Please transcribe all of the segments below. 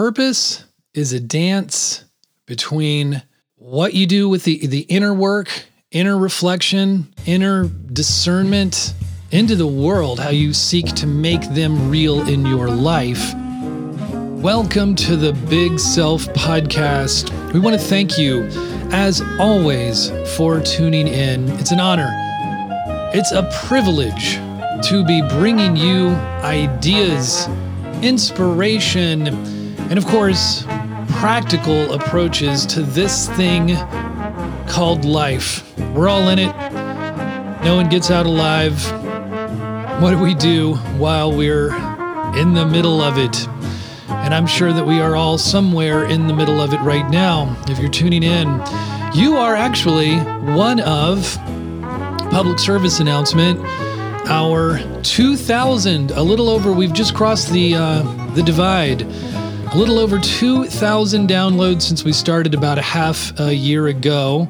purpose is a dance between what you do with the, the inner work, inner reflection, inner discernment into the world, how you seek to make them real in your life. Welcome to the Big Self Podcast. We want to thank you, as always, for tuning in. It's an honor, it's a privilege to be bringing you ideas, inspiration, and of course, practical approaches to this thing called life. We're all in it. No one gets out alive. What do we do while we're in the middle of it? And I'm sure that we are all somewhere in the middle of it right now. If you're tuning in, you are actually one of public service announcement our 2000 a little over we've just crossed the uh, the divide a little over 2000 downloads since we started about a half a year ago.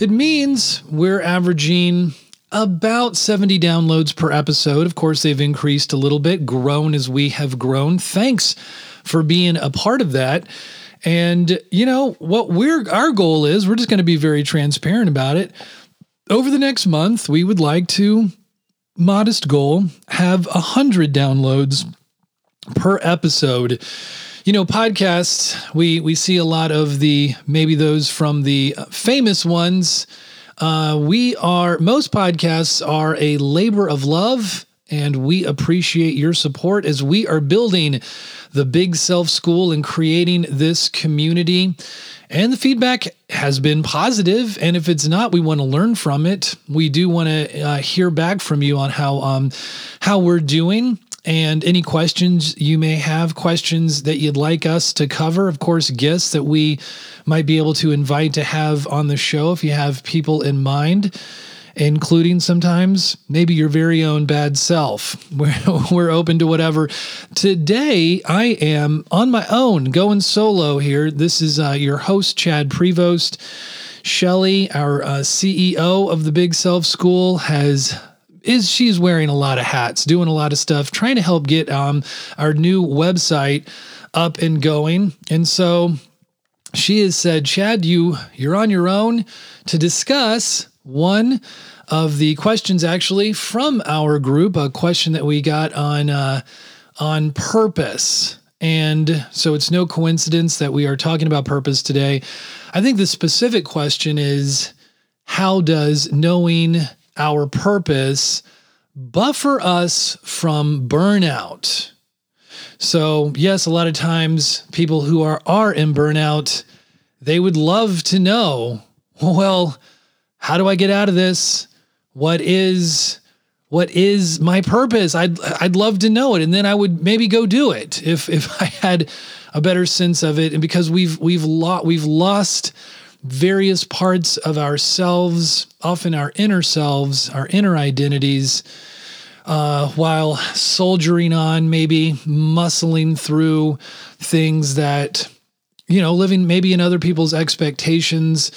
It means we're averaging about 70 downloads per episode. Of course they've increased a little bit grown as we have grown. Thanks for being a part of that. And you know what we're our goal is we're just going to be very transparent about it. Over the next month we would like to modest goal have a hundred downloads per episode you know podcasts we we see a lot of the maybe those from the famous ones uh, we are most podcasts are a labor of love and we appreciate your support as we are building the big self school and creating this community and the feedback has been positive. And if it's not, we want to learn from it. We do want to uh, hear back from you on how um, how we're doing and any questions you may have, questions that you'd like us to cover. Of course, guests that we might be able to invite to have on the show if you have people in mind including sometimes maybe your very own bad self. We're, we're open to whatever. Today, I am on my own, going solo here. This is uh, your host, Chad Prevost. Shelly, our uh, CEO of the Big Self School, has is she's wearing a lot of hats, doing a lot of stuff, trying to help get um, our new website up and going. And so she has said, Chad, you you're on your own to discuss one of the questions actually from our group, a question that we got on uh, on purpose. And so it's no coincidence that we are talking about purpose today. I think the specific question is how does knowing our purpose buffer us from burnout? So, yes, a lot of times people who are are in burnout, they would love to know, well, how do I get out of this? What is what is my purpose? I'd I'd love to know it, and then I would maybe go do it if if I had a better sense of it. And because we've we've lost we've lost various parts of ourselves, often our inner selves, our inner identities, uh, while soldiering on, maybe muscling through things that you know, living maybe in other people's expectations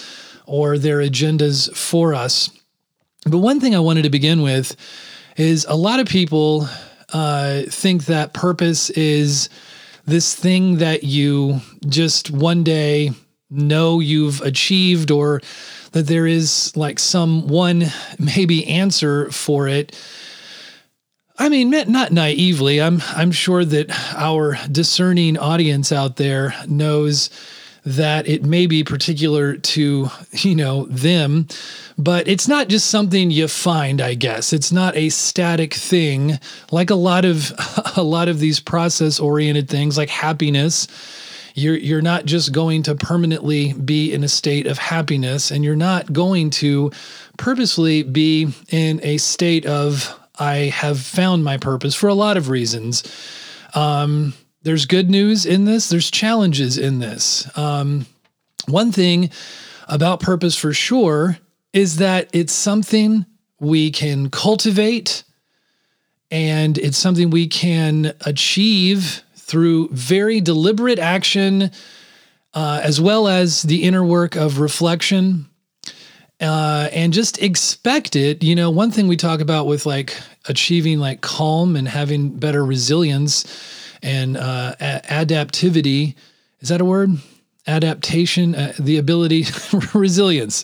or their agendas for us. But one thing I wanted to begin with is a lot of people uh, think that purpose is this thing that you just one day know you've achieved or that there is like some one maybe answer for it. I mean, not naively. I'm I'm sure that our discerning audience out there knows that it may be particular to, you know, them, but it's not just something you find, I guess. It's not a static thing like a lot of a lot of these process-oriented things like happiness. You're you're not just going to permanently be in a state of happiness and you're not going to purposely be in a state of I have found my purpose for a lot of reasons. Um, there's good news in this, there's challenges in this. Um, one thing about purpose for sure is that it's something we can cultivate and it's something we can achieve through very deliberate action uh, as well as the inner work of reflection uh, and just expect it you know one thing we talk about with like achieving like calm and having better resilience and uh, a- adaptivity. Is that a word? Adaptation, uh, the ability, resilience.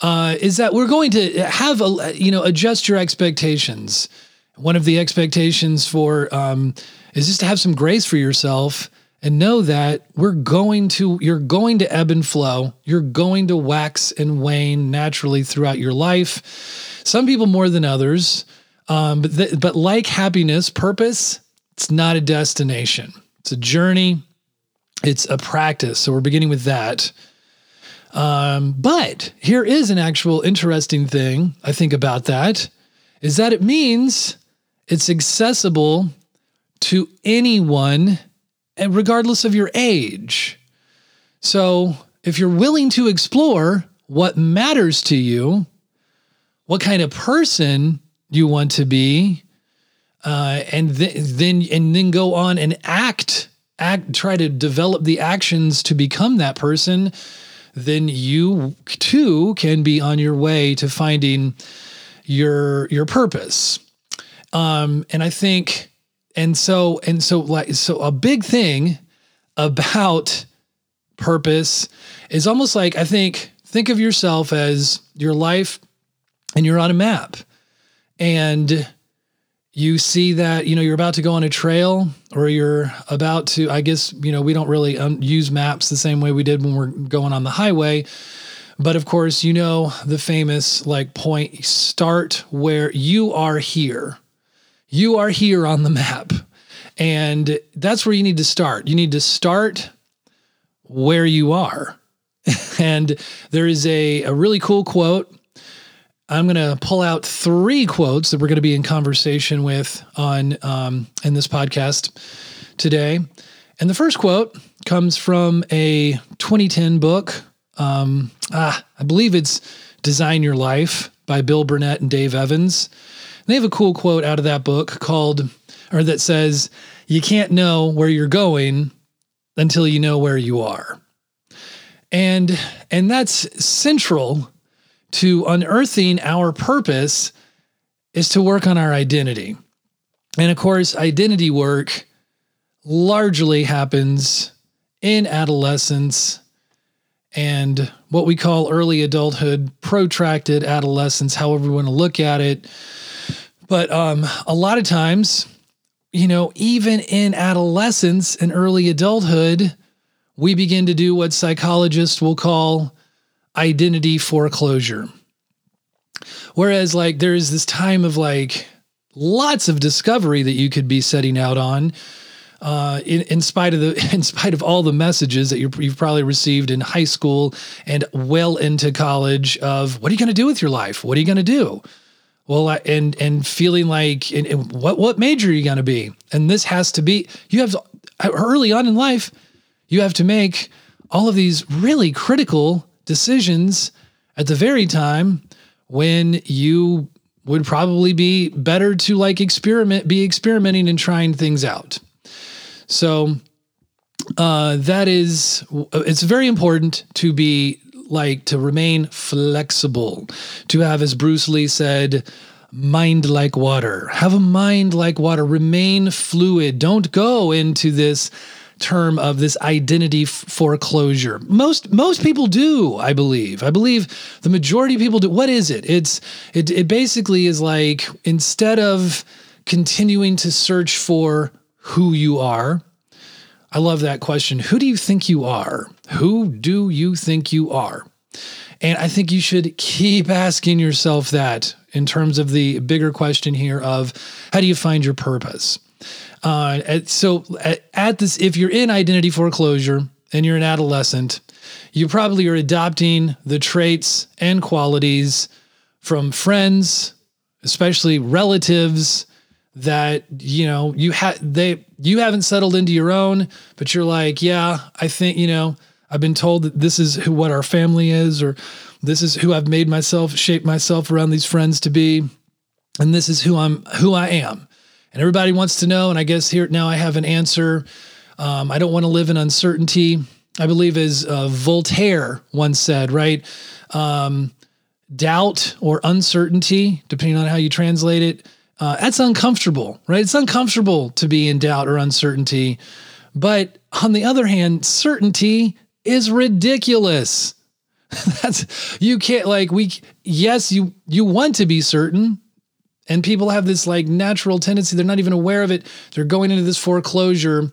Uh, is that we're going to have a you know adjust your expectations. One of the expectations for um, is just to have some grace for yourself and know that we're going to you're going to ebb and flow. You're going to wax and wane naturally throughout your life. Some people more than others um, but th- but like happiness purpose it's not a destination. It's a journey. It's a practice. So we're beginning with that. Um, but here is an actual interesting thing i think about that is that it means it's accessible to anyone regardless of your age. So, if you're willing to explore what matters to you, what kind of person you want to be, uh, and th- then and then go on and act, act, try to develop the actions to become that person, then you too can be on your way to finding your your purpose. Um, and I think and so and so like so a big thing about purpose is almost like I think think of yourself as your life and you're on a map. And you see that you know you're about to go on a trail or you're about to i guess you know we don't really um, use maps the same way we did when we're going on the highway. But of course you know the famous like point start where you are here you are here on the map. And that's where you need to start. You need to start where you are. and there is a, a really cool quote. I'm going to pull out three quotes that we're going to be in conversation with on um, in this podcast today. And the first quote comes from a 2010 book. Um, ah, I believe it's Design Your Life by Bill Burnett and Dave Evans. They have a cool quote out of that book called, or that says, You can't know where you're going until you know where you are. And, and that's central to unearthing our purpose is to work on our identity. And of course, identity work largely happens in adolescence and what we call early adulthood, protracted adolescence, however we want to look at it. But um, a lot of times, you know, even in adolescence and early adulthood, we begin to do what psychologists will call identity foreclosure. Whereas, like, there is this time of like lots of discovery that you could be setting out on. Uh, in, in spite of the in spite of all the messages that you have probably received in high school and well into college of what are you going to do with your life? What are you going to do? Well and and feeling like and, and what what major are you going to be? And this has to be you have early on in life you have to make all of these really critical decisions at the very time when you would probably be better to like experiment be experimenting and trying things out. So uh, that is it's very important to be like to remain flexible, to have, as Bruce Lee said, mind like water. Have a mind like water. Remain fluid. Don't go into this term of this identity foreclosure. Most most people do, I believe. I believe the majority of people do. What is it? It's it it basically is like instead of continuing to search for who you are, I love that question. Who do you think you are? Who do you think you are? And I think you should keep asking yourself that in terms of the bigger question here of how do you find your purpose? Uh, so at, at this, if you're in identity foreclosure and you're an adolescent, you probably are adopting the traits and qualities from friends, especially relatives, that you know you had they you haven't settled into your own but you're like yeah i think you know i've been told that this is who what our family is or this is who i've made myself shape myself around these friends to be and this is who i'm who i am. And everybody wants to know and i guess here now i have an answer. Um, i don't want to live in uncertainty. I believe as uh, voltaire once said right? Um, doubt or uncertainty depending on how you translate it uh, that's uncomfortable, right? It's uncomfortable to be in doubt or uncertainty. But on the other hand, certainty is ridiculous. that's you can't like we yes you you want to be certain. And people have this like natural tendency. They're not even aware of it. They're going into this foreclosure.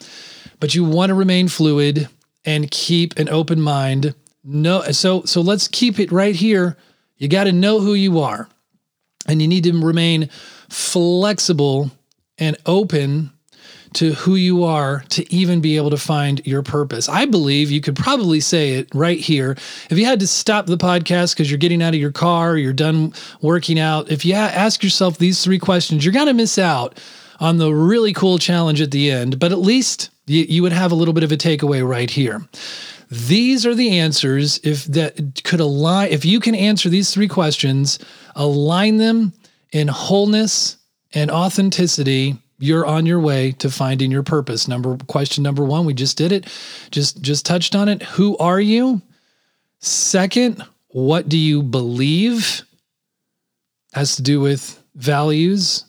But you want to remain fluid and keep an open mind. No so so let's keep it right here. You got to know who you are and you need to remain flexible and open to who you are to even be able to find your purpose. I believe you could probably say it right here. If you had to stop the podcast because you're getting out of your car, you're done working out, if you ask yourself these three questions, you're going to miss out on the really cool challenge at the end, but at least you, you would have a little bit of a takeaway right here. These are the answers if that could align if you can answer these three questions, align them in wholeness and authenticity, you're on your way to finding your purpose. Number question number 1, we just did it. Just just touched on it. Who are you? Second, what do you believe? Has to do with values.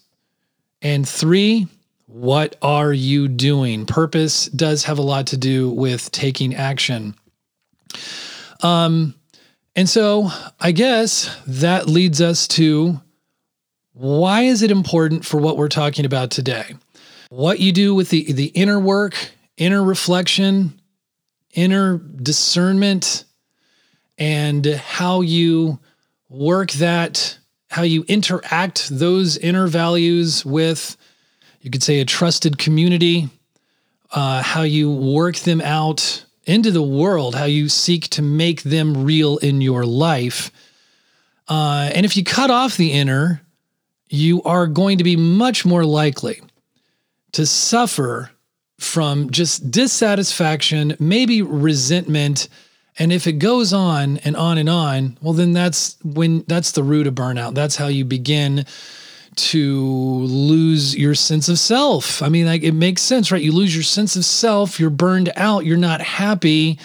And 3, what are you doing? Purpose does have a lot to do with taking action. Um and so I guess that leads us to why is it important for what we're talking about today? What you do with the, the inner work, inner reflection, inner discernment, and how you work that, how you interact those inner values with, you could say, a trusted community, uh, how you work them out into the world, how you seek to make them real in your life. Uh, and if you cut off the inner, you are going to be much more likely to suffer from just dissatisfaction, maybe resentment. And if it goes on and on and on, well, then that's when that's the root of burnout. That's how you begin to lose your sense of self. I mean, like it makes sense, right? You lose your sense of self, you're burned out, you're not happy.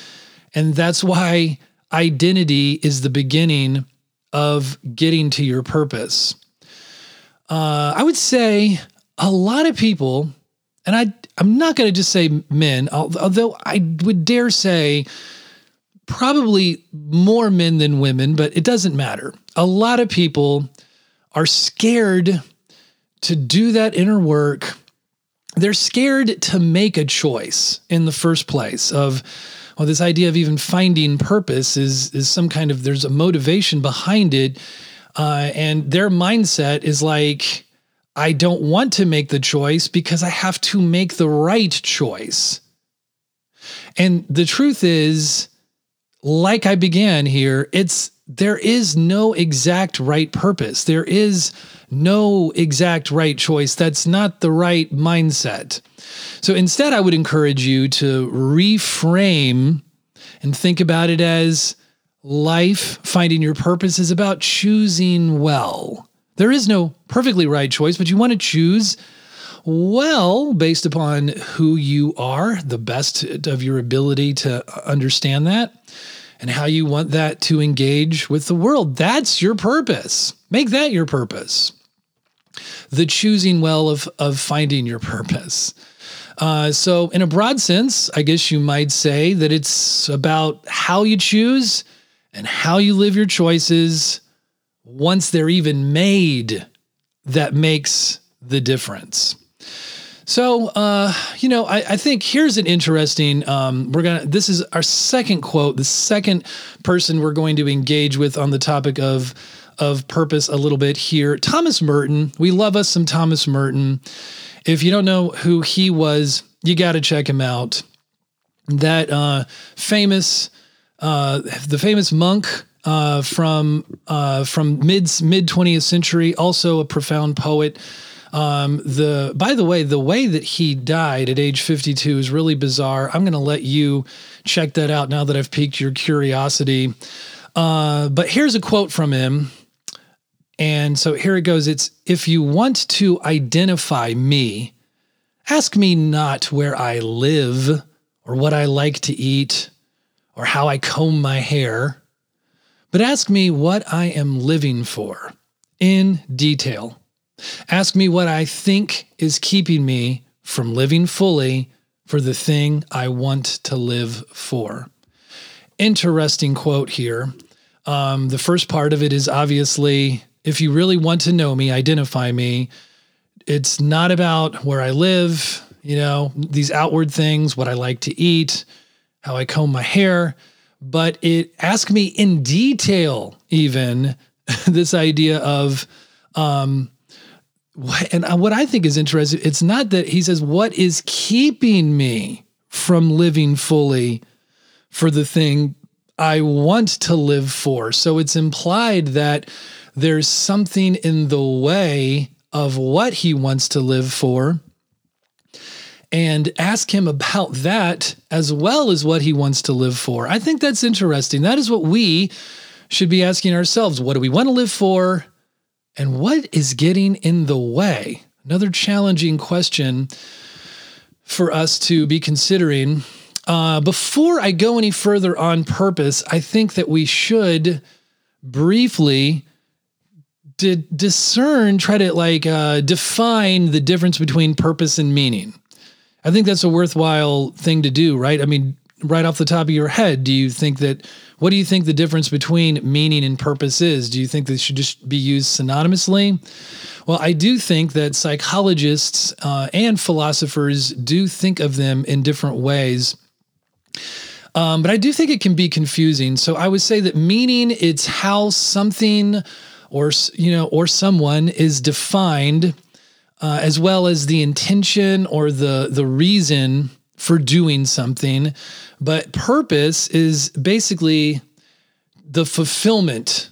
And that's why identity is the beginning of getting to your purpose. Uh, I would say a lot of people, and I I'm not going to just say men, although I would dare say probably more men than women, but it doesn't matter. A lot of people are scared to do that inner work. They're scared to make a choice in the first place of well this idea of even finding purpose is is some kind of there's a motivation behind it uh, and their mindset is like, I don't want to make the choice because I have to make the right choice. And the truth is, like I began here, it's there is no exact right purpose. There is no exact right choice. That's not the right mindset. So instead, I would encourage you to reframe and think about it as life, finding your purpose is about choosing well. There is no perfectly right choice, but you want to choose well based upon who you are, the best of your ability to understand that, and how you want that to engage with the world. That's your purpose. Make that your purpose. The choosing well of, of finding your purpose. Uh, so, in a broad sense, I guess you might say that it's about how you choose and how you live your choices once they're even made that makes the difference. So, uh, you know, I, I, think here's an interesting. Um, we're gonna. This is our second quote. The second person we're going to engage with on the topic of of purpose a little bit here. Thomas Merton. We love us some Thomas Merton. If you don't know who he was, you got to check him out. That uh, famous uh, the famous monk uh, from uh, from mid mid twentieth century, also a profound poet. Um, the by the way, the way that he died at age 52 is really bizarre. I'm going to let you check that out now that I've piqued your curiosity. Uh, but here's a quote from him. And so here it goes. It's if you want to identify me, ask me not where I live or what I like to eat or how I comb my hair, but ask me what I am living for in detail. Ask me what I think is keeping me from living fully for the thing I want to live for. Interesting quote here. Um, the first part of it is obviously if you really want to know me, identify me. It's not about where I live, you know, these outward things, what I like to eat, how I comb my hair, but it asks me in detail, even this idea of, um, and what I think is interesting, it's not that he says, What is keeping me from living fully for the thing I want to live for? So it's implied that there's something in the way of what he wants to live for and ask him about that as well as what he wants to live for. I think that's interesting. That is what we should be asking ourselves. What do we want to live for? And what is getting in the way? Another challenging question for us to be considering. Uh, before I go any further on purpose, I think that we should briefly discern, try to like uh, define the difference between purpose and meaning. I think that's a worthwhile thing to do, right? I mean, right off the top of your head, do you think that what do you think the difference between meaning and purpose is? Do you think they should just be used synonymously? Well, I do think that psychologists uh, and philosophers do think of them in different ways. Um, but I do think it can be confusing. So I would say that meaning it's how something or you know or someone is defined uh, as well as the intention or the the reason for doing something. But purpose is basically the fulfillment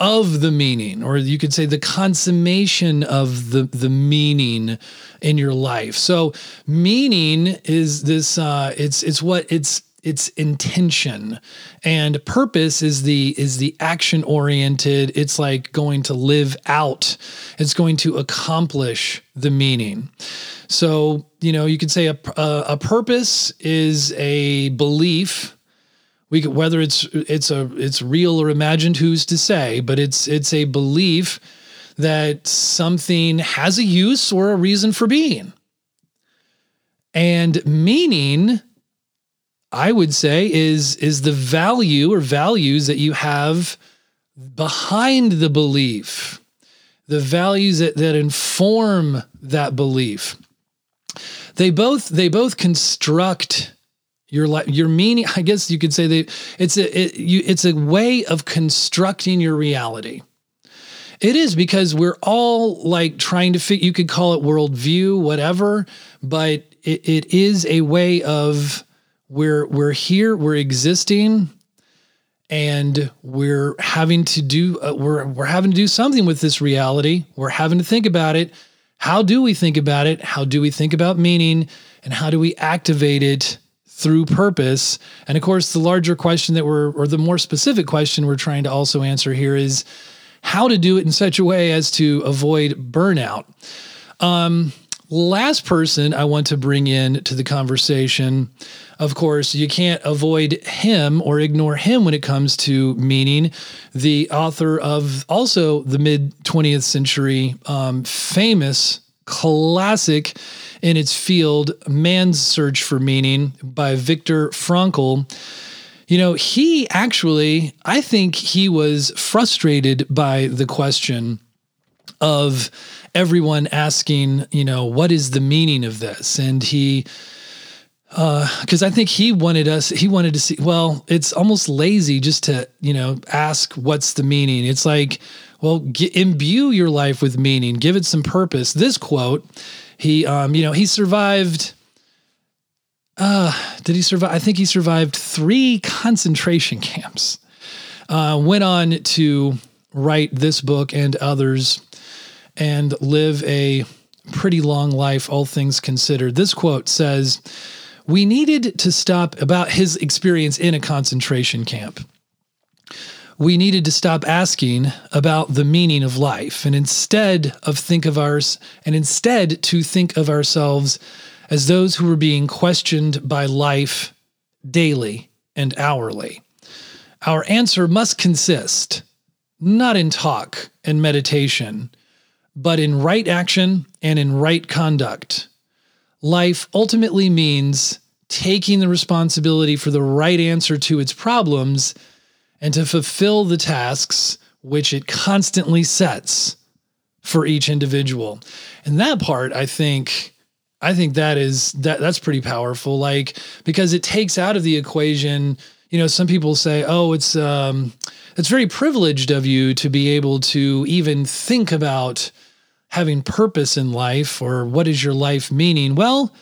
of the meaning, or you could say the consummation of the, the meaning in your life. So meaning is this uh it's it's what it's it's intention. And purpose is the is the action oriented it's like going to live out. It's going to accomplish the meaning. So you know you could say a, a, a purpose is a belief. We could, whether it's it's a it's real or imagined who's to say? But it's it's a belief that something has a use or a reason for being. And meaning I would say is is the value or values that you have behind the belief, the values that, that inform that belief. They both they both construct your life your meaning i guess you could say that it's a it, you, it's a way of constructing your reality it is because we're all like trying to fit you could call it worldview whatever but it, it is a way of we're we're here, we're existing, and we're having to do uh, we're we're having to do something with this reality. We're having to think about it. How do we think about it? How do we think about meaning? And how do we activate it through purpose? And of course, the larger question that we're, or the more specific question we're trying to also answer here is how to do it in such a way as to avoid burnout. Um, last person I want to bring in to the conversation of course, you can't avoid him or ignore him when it comes to meaning. The author of also the mid 20th century um, famous classic in its field, Man's Search for Meaning by Viktor Frankl. You know, he actually, I think he was frustrated by the question of everyone asking, you know, what is the meaning of this? And he because uh, I think he wanted us, he wanted to see, well, it's almost lazy just to, you know, ask what's the meaning. It's like, well, imbue your life with meaning, give it some purpose. This quote, he, um, you know, he survived, uh, did he survive? I think he survived three concentration camps, uh, went on to write this book and others and live a pretty long life, all things considered. This quote says, we needed to stop about his experience in a concentration camp. We needed to stop asking about the meaning of life and instead of think of ours and instead to think of ourselves as those who were being questioned by life daily and hourly. Our answer must consist not in talk and meditation, but in right action and in right conduct. Life ultimately means taking the responsibility for the right answer to its problems and to fulfill the tasks which it constantly sets for each individual. And that part, I think, I think that is that that's pretty powerful. Like because it takes out of the equation. You know, some people say, "Oh, it's um, it's very privileged of you to be able to even think about having purpose in life or what is your life meaning." Well,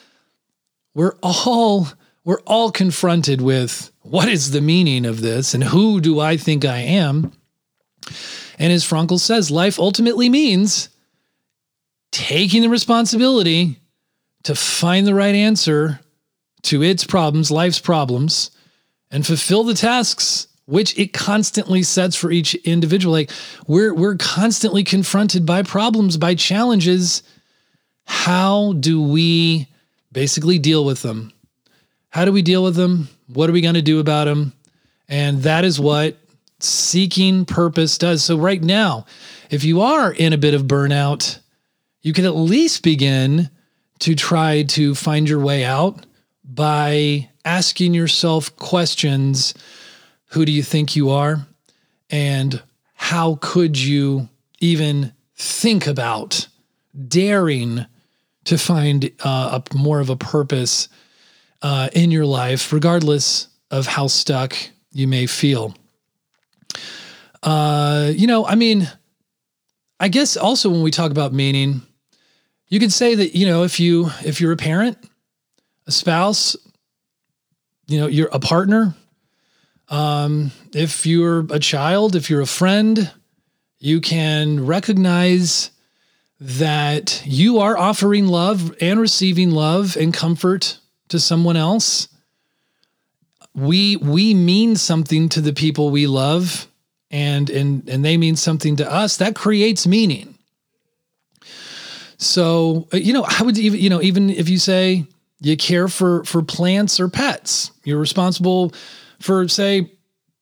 we're all we're all confronted with what is the meaning of this and who do I think I am? And as Frankl says, life ultimately means taking the responsibility to find the right answer to its problems, life's problems, and fulfill the tasks which it constantly sets for each individual. Like we're we're constantly confronted by problems, by challenges. How do we basically deal with them? How do we deal with them? What are we going to do about them? And that is what seeking purpose does. So right now, if you are in a bit of burnout, you can at least begin to try to find your way out by asking yourself questions Who do you think you are? And how could you even think about daring to find uh, a, more of a purpose uh, in your life, regardless of how stuck you may feel? Uh, you know, I mean, I guess also when we talk about meaning, you could say that, you know, if you if you're a parent, a spouse, you know, you're a partner, um, if you're a child, if you're a friend, you can recognize that you are offering love and receiving love and comfort to someone else. We we mean something to the people we love and and and they mean something to us. That creates meaning. So, uh, you know, I would even, you know, even if you say you care for for plants or pets, you're responsible for say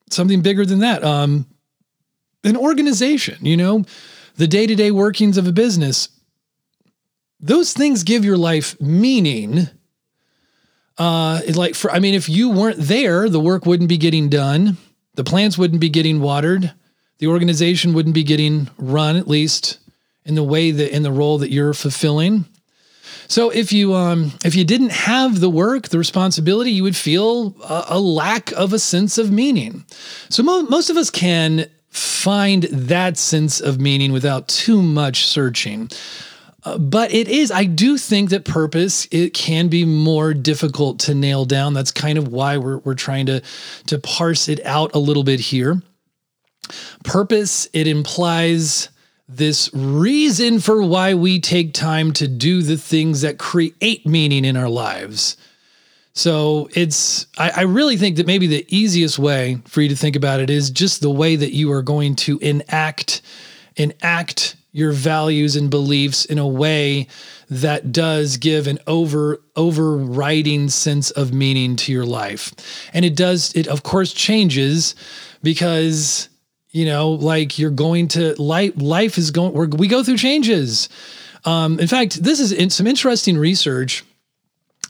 something bigger than that. Um an organization, you know, the day-to-day workings of a business. Those things give your life meaning. Uh like for I mean if you weren't there, the work wouldn't be getting done. The plants wouldn't be getting watered. The organization wouldn't be getting run at least in the way that in the role that you're fulfilling. So if you um, if you didn't have the work, the responsibility, you would feel a, a lack of a sense of meaning. So mo- most of us can find that sense of meaning without too much searching. Uh, but it is i do think that purpose it can be more difficult to nail down that's kind of why we're, we're trying to to parse it out a little bit here purpose it implies this reason for why we take time to do the things that create meaning in our lives. So it's, I, I, really think that maybe the easiest way for you to think about it is just the way that you are going to enact, enact your values and beliefs in a way that does give an over overriding sense of meaning to your life. And it does, it of course changes because you know like you're going to life life is going we we go through changes um, in fact this is in some interesting research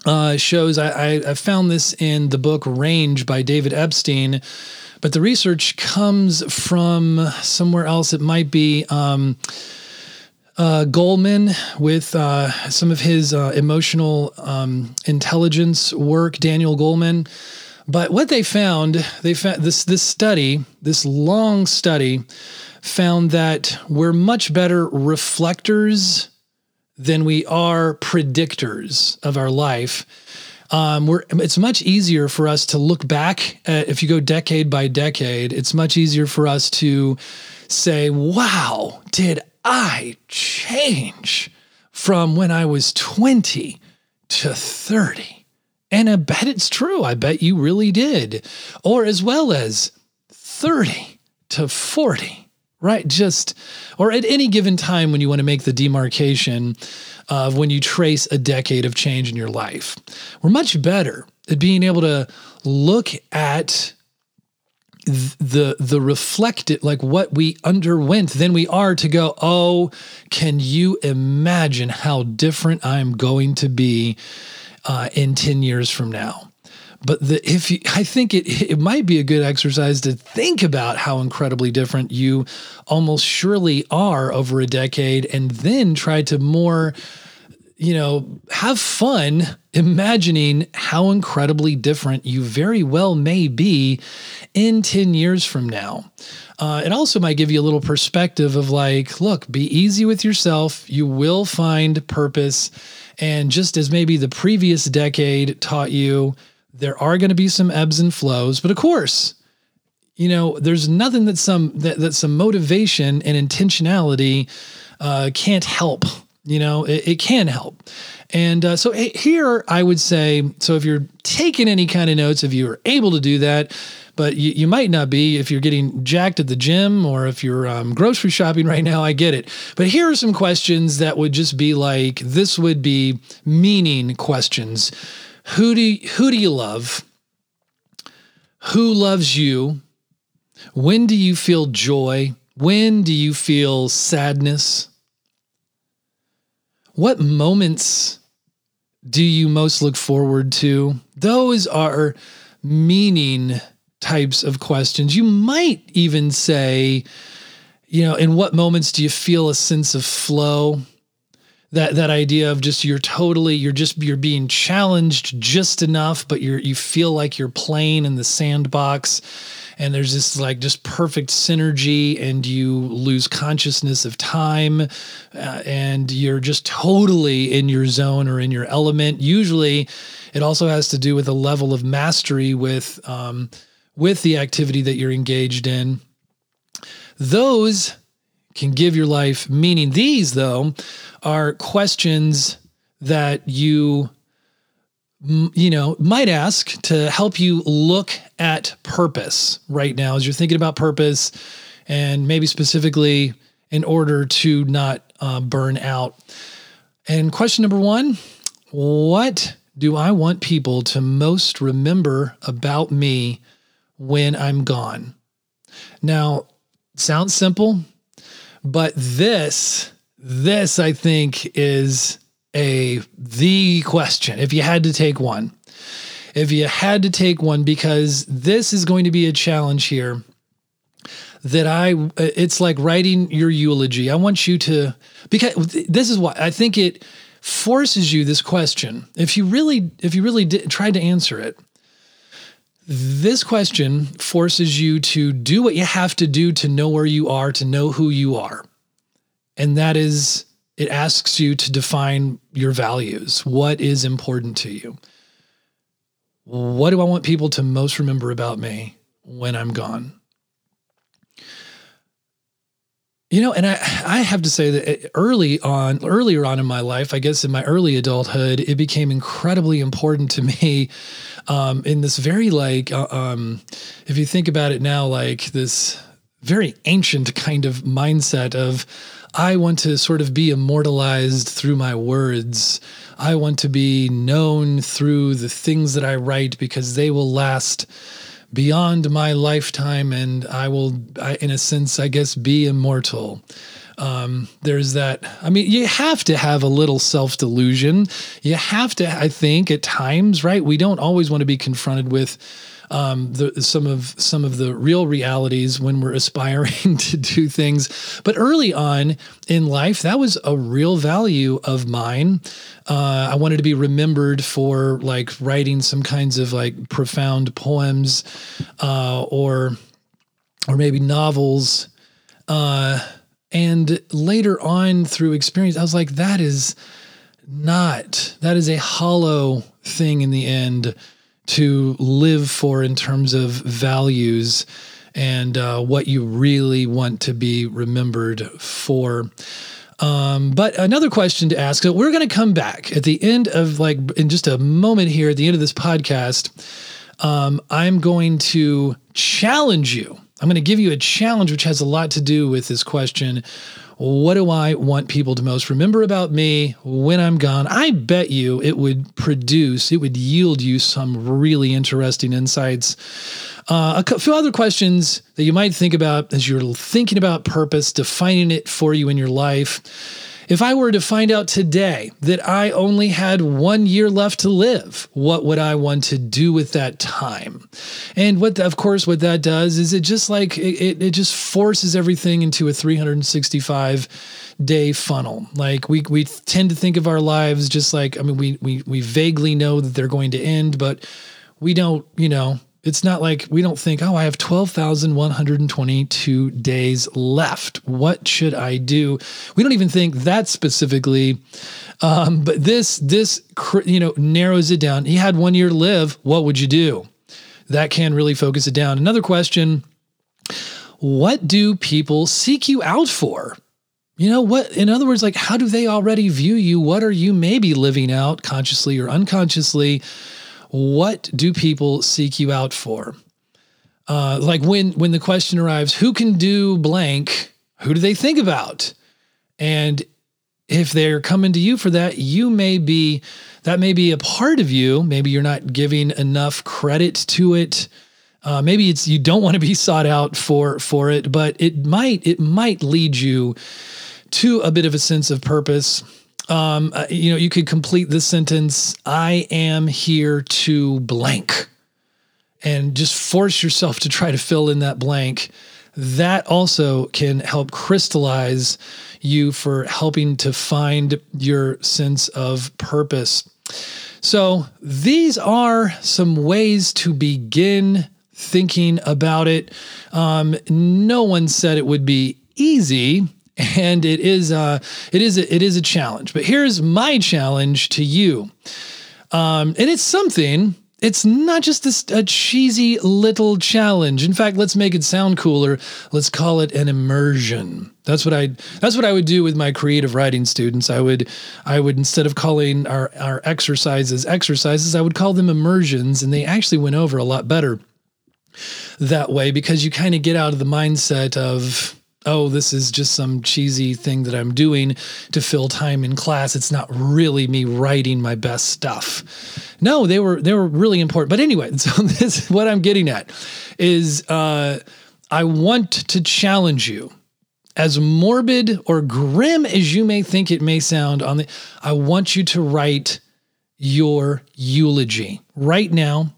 uh, shows I, I, found this in the book range by david epstein but the research comes from somewhere else it might be um, uh, Goleman with uh, some of his uh, emotional um, intelligence work, Daniel Goleman. But what they found, they found this this study, this long study, found that we're much better reflectors than we are predictors of our life. Um, we're, it's much easier for us to look back at, if you go decade by decade, it's much easier for us to say, wow, did I change from when I was 20 to 30? And I bet it's true. I bet you really did. Or as well as 30 to 40, right? Just, or at any given time when you want to make the demarcation of when you trace a decade of change in your life. We're much better at being able to look at the the reflected like what we underwent than we are to go oh can you imagine how different i'm going to be uh, in 10 years from now but the if you, I think it it might be a good exercise to think about how incredibly different you almost surely are over a decade, and then try to more, you know, have fun imagining how incredibly different you very well may be in 10 years from now. Uh, it also might give you a little perspective of like, look, be easy with yourself. You will find purpose. And just as maybe the previous decade taught you, there are going to be some ebbs and flows, but of course, you know, there's nothing that some that, that some motivation and intentionality uh, can't help. You know, it, it can help. And uh, so here I would say, so if you're taking any kind of notes, if you're able to do that, but you, you might not be if you're getting jacked at the gym or if you're um, grocery shopping right now, I get it. But here are some questions that would just be like, this would be meaning questions who do who do you love? Who loves you? When do you feel joy? When do you feel sadness? What moments do you most look forward to? Those are meaning types of questions. You might even say, you know, in what moments do you feel a sense of flow? that that idea of just you're totally you're just you're being challenged just enough but you're you feel like you're playing in the sandbox and there's this like just perfect synergy and you lose consciousness of time uh, and you're just totally in your zone or in your element. Usually it also has to do with a level of mastery with um, with the activity that you're engaged in. Those can give your life meaning. These though are questions that you you know might ask to help you look at purpose right now as you're thinking about purpose and maybe specifically in order to not uh, burn out. And question number one what do i want people to most remember about me when i'm gone? Now sounds simple but this this, I think, is a the question. If you had to take one, if you had to take one, because this is going to be a challenge here that I, it's like writing your eulogy. I want you to, because this is why I think it forces you this question. If you really, if you really did, tried to answer it, this question forces you to do what you have to do to know where you are, to know who you are. And that is, it asks you to define your values. What is important to you? What do I want people to most remember about me when I'm gone? You know, and I, I have to say that early on, earlier on in my life, I guess in my early adulthood, it became incredibly important to me um, in this very, like, uh, um, if you think about it now, like this very ancient kind of mindset of, I want to sort of be immortalized through my words. I want to be known through the things that I write because they will last beyond my lifetime and I will, I, in a sense, I guess, be immortal. Um, there's that. I mean, you have to have a little self delusion. You have to, I think, at times, right? We don't always want to be confronted with um, the, some of some of the real realities when we're aspiring to do things. But early on in life, that was a real value of mine. Uh, I wanted to be remembered for like writing some kinds of like profound poems, uh, or or maybe novels. Uh, and later on through experience, I was like, that is not, that is a hollow thing in the end to live for in terms of values and uh, what you really want to be remembered for. Um, but another question to ask. So we're going to come back at the end of like in just a moment here at the end of this podcast. Um, I'm going to challenge you. I'm going to give you a challenge, which has a lot to do with this question what do I want people to most remember about me when I'm gone? I bet you it would produce, it would yield you some really interesting insights. Uh, a few other questions that you might think about as you're thinking about purpose, defining it for you in your life. If I were to find out today that I only had one year left to live, what would I want to do with that time? And what, of course, what that does is it just like it, it just forces everything into a 365 day funnel. Like we we tend to think of our lives just like I mean we we we vaguely know that they're going to end, but we don't, you know, it's not like we don't think, oh, I have 12,122 days left. What should I do? We don't even think that specifically. Um, but this, this, you know, narrows it down. He had one year to live. What would you do? That can really focus it down. Another question What do people seek you out for? You know what? In other words, like, how do they already view you? What are you maybe living out consciously or unconsciously? What do people seek you out for? Uh, like when when the question arrives, who can do blank? Who do they think about? And if they're coming to you for that, you may be that may be a part of you. Maybe you're not giving enough credit to it. Uh, maybe it's you don't want to be sought out for for it, but it might it might lead you to a bit of a sense of purpose um, uh, you know, you could complete this sentence I am here to blank and just force yourself to try to fill in that blank. That also can help crystallize you for helping to find your sense of purpose. So, these are some ways to begin thinking about it. Um, no one said it would be easy and it is uh, it is a, it is a challenge. But here's my challenge to you, um, and it's something. It's not just this a cheesy little challenge. In fact, let's make it sound cooler. Let's call it an immersion. That's what I that's what I would do with my creative writing students. I would I would instead of calling our our exercises exercises, I would call them immersions, and they actually went over a lot better that way because you kind of get out of the mindset of oh, this is just some cheesy thing that I'm doing to fill time in class. It's not really me writing my best stuff. No, they were they were really important. But anyway, so this what I'm getting at is uh, I want to challenge you. As morbid or grim as you may think it may sound on the I want you to write your eulogy. Right now,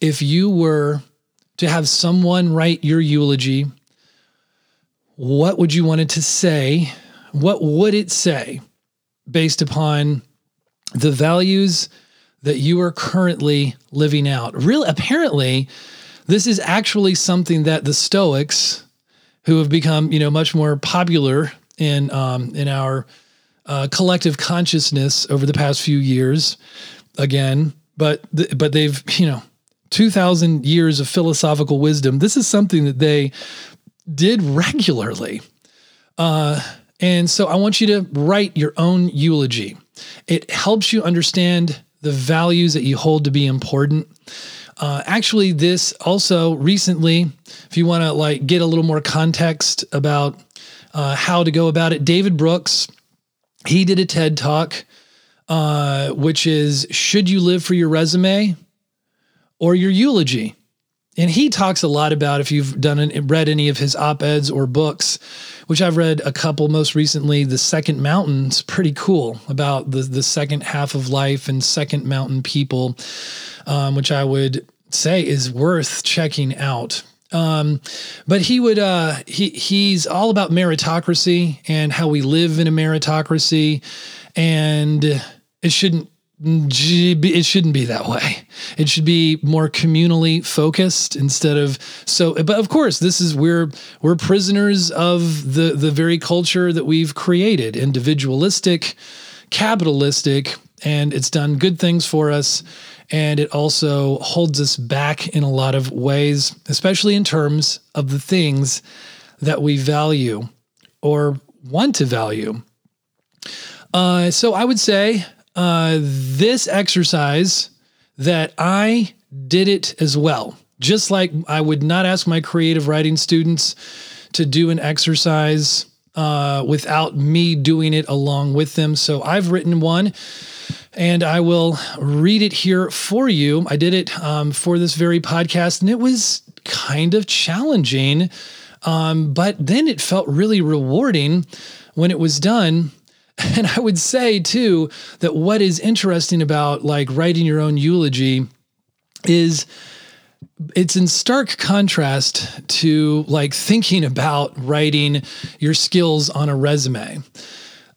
if you were to have someone write your eulogy, what would you want it to say? What would it say based upon the values that you are currently living out? Really, apparently, this is actually something that the Stoics, who have become you know much more popular in um, in our uh, collective consciousness over the past few years, again, but th- but they've you know. 2000 years of philosophical wisdom. This is something that they did regularly. Uh, and so I want you to write your own eulogy. It helps you understand the values that you hold to be important. Uh, actually, this also recently, if you want to like get a little more context about uh, how to go about it, David Brooks, he did a TED talk, uh, which is "Should you live for your resume or your eulogy?" And he talks a lot about if you've done an, read any of his op-eds or books, which I've read a couple most recently. The Second Mountain's pretty cool about the the second half of life and second mountain people, um, which I would say is worth checking out. Um, but he would uh, he he's all about meritocracy and how we live in a meritocracy, and it shouldn't it shouldn't be that way. It should be more communally focused instead of so. But of course, this is we're we're prisoners of the the very culture that we've created, individualistic, capitalistic, and it's done good things for us. And it also holds us back in a lot of ways, especially in terms of the things that we value or want to value. Uh, so I would say uh, this exercise that I did it as well. Just like I would not ask my creative writing students to do an exercise uh, without me doing it along with them. So I've written one and I will read it here for you. I did it um, for this very podcast and it was kind of challenging. Um, but then it felt really rewarding when it was done. And I would say too that what is interesting about like writing your own eulogy is it's in stark contrast to like thinking about writing your skills on a resume.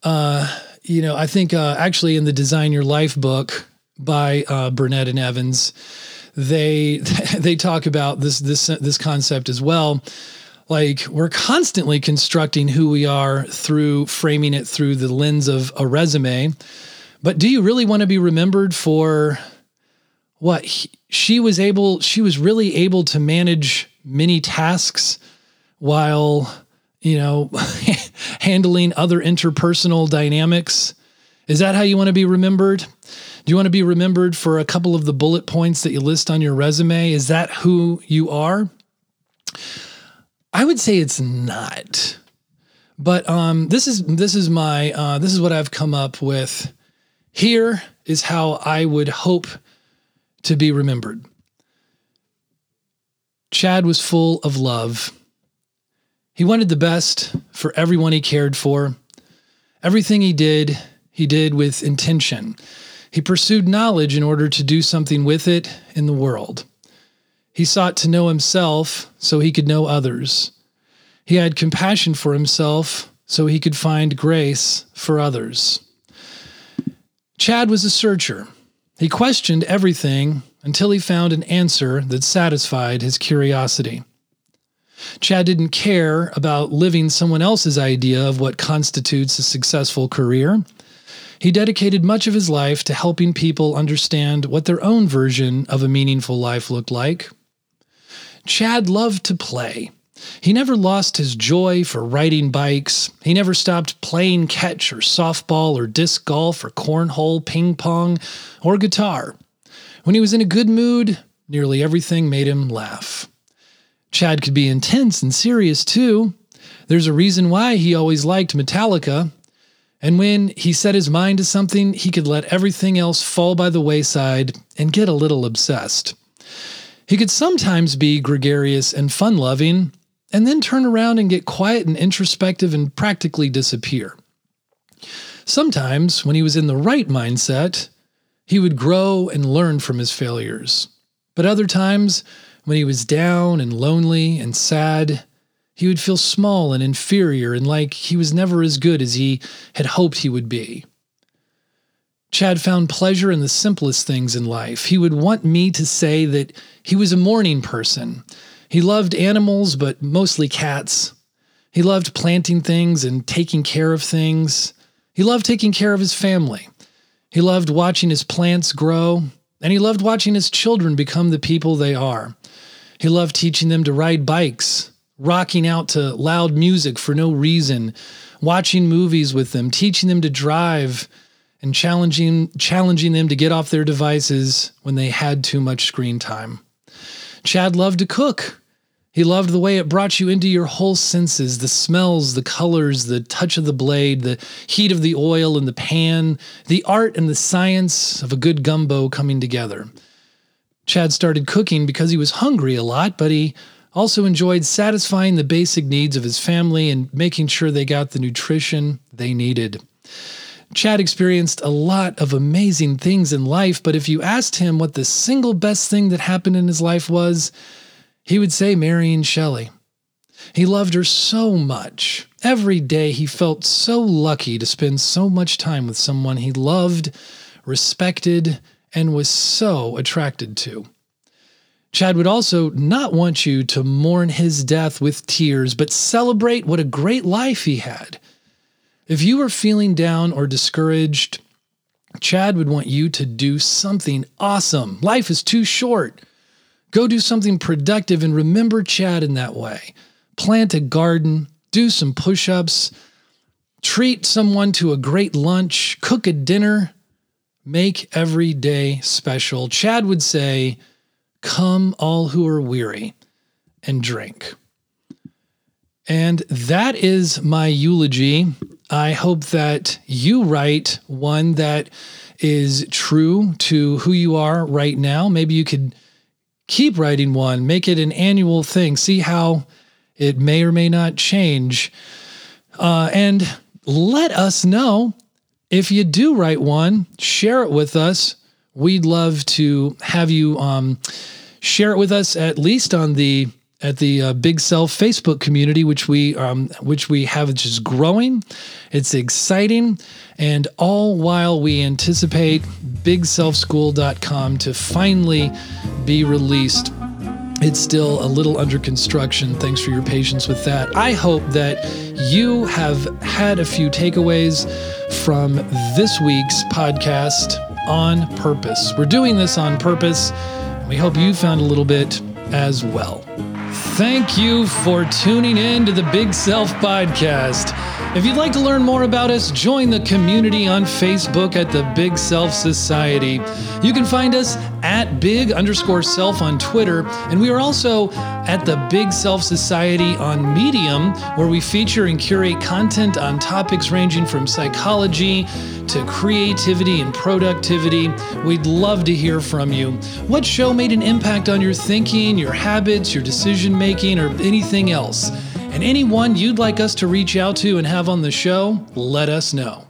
Uh, you know, I think uh, actually in the Design Your Life book by uh, Burnett and Evans, they they talk about this this this concept as well like we're constantly constructing who we are through framing it through the lens of a resume. But do you really want to be remembered for what he, she was able she was really able to manage many tasks while you know handling other interpersonal dynamics? Is that how you want to be remembered? Do you want to be remembered for a couple of the bullet points that you list on your resume? Is that who you are I would say it's not. But um, this is this is my uh, this is what I've come up with. Here is how I would hope to be remembered. Chad was full of love. He wanted the best for everyone he cared for. Everything he did, he did with intention. He pursued knowledge in order to do something with it in the world. He sought to know himself so he could know others. He had compassion for himself so he could find grace for others. Chad was a searcher. He questioned everything until he found an answer that satisfied his curiosity. Chad didn't care about living someone else's idea of what constitutes a successful career. He dedicated much of his life to helping people understand what their own version of a meaningful life looked like. Chad loved to play. He never lost his joy for riding bikes. He never stopped playing catch or softball or disc golf or cornhole, ping pong, or guitar. When he was in a good mood, nearly everything made him laugh. Chad could be intense and serious too. There's a reason why he always liked Metallica. And when he set his mind to something, he could let everything else fall by the wayside and get a little obsessed. He could sometimes be gregarious and fun loving, and then turn around and get quiet and introspective and practically disappear. Sometimes, when he was in the right mindset, he would grow and learn from his failures. But other times, when he was down and lonely and sad, he would feel small and inferior and like he was never as good as he had hoped he would be. Chad found pleasure in the simplest things in life. He would want me to say that he was a morning person. He loved animals, but mostly cats. He loved planting things and taking care of things. He loved taking care of his family. He loved watching his plants grow, and he loved watching his children become the people they are. He loved teaching them to ride bikes, rocking out to loud music for no reason, watching movies with them, teaching them to drive, and challenging challenging them to get off their devices when they had too much screen time. Chad loved to cook. He loved the way it brought you into your whole senses the smells, the colors, the touch of the blade, the heat of the oil in the pan, the art and the science of a good gumbo coming together. Chad started cooking because he was hungry a lot, but he also enjoyed satisfying the basic needs of his family and making sure they got the nutrition they needed. Chad experienced a lot of amazing things in life, but if you asked him what the single best thing that happened in his life was, he would say marrying Shelley. He loved her so much. Every day he felt so lucky to spend so much time with someone he loved, respected, and was so attracted to. Chad would also not want you to mourn his death with tears, but celebrate what a great life he had. If you are feeling down or discouraged, Chad would want you to do something awesome. Life is too short. Go do something productive and remember Chad in that way. Plant a garden, do some push ups, treat someone to a great lunch, cook a dinner, make every day special. Chad would say, Come, all who are weary, and drink. And that is my eulogy. I hope that you write one that is true to who you are right now. Maybe you could keep writing one, make it an annual thing, see how it may or may not change. Uh, and let us know if you do write one, share it with us. We'd love to have you um, share it with us at least on the at the uh, Big Self Facebook community, which we um, which we have just growing. It's exciting, and all while we anticipate BigSelfSchool.com to finally be released. It's still a little under construction. Thanks for your patience with that. I hope that you have had a few takeaways from this week's podcast on purpose. We're doing this on purpose. We hope you found a little bit as well. Thank you for tuning in to the Big Self Podcast. If you'd like to learn more about us, join the community on Facebook at the Big Self Society. You can find us at big underscore self on Twitter, and we are also at the Big Self Society on Medium, where we feature and curate content on topics ranging from psychology to creativity and productivity. We'd love to hear from you. What show made an impact on your thinking, your habits, your decision making, or anything else? And anyone you'd like us to reach out to and have on the show, let us know.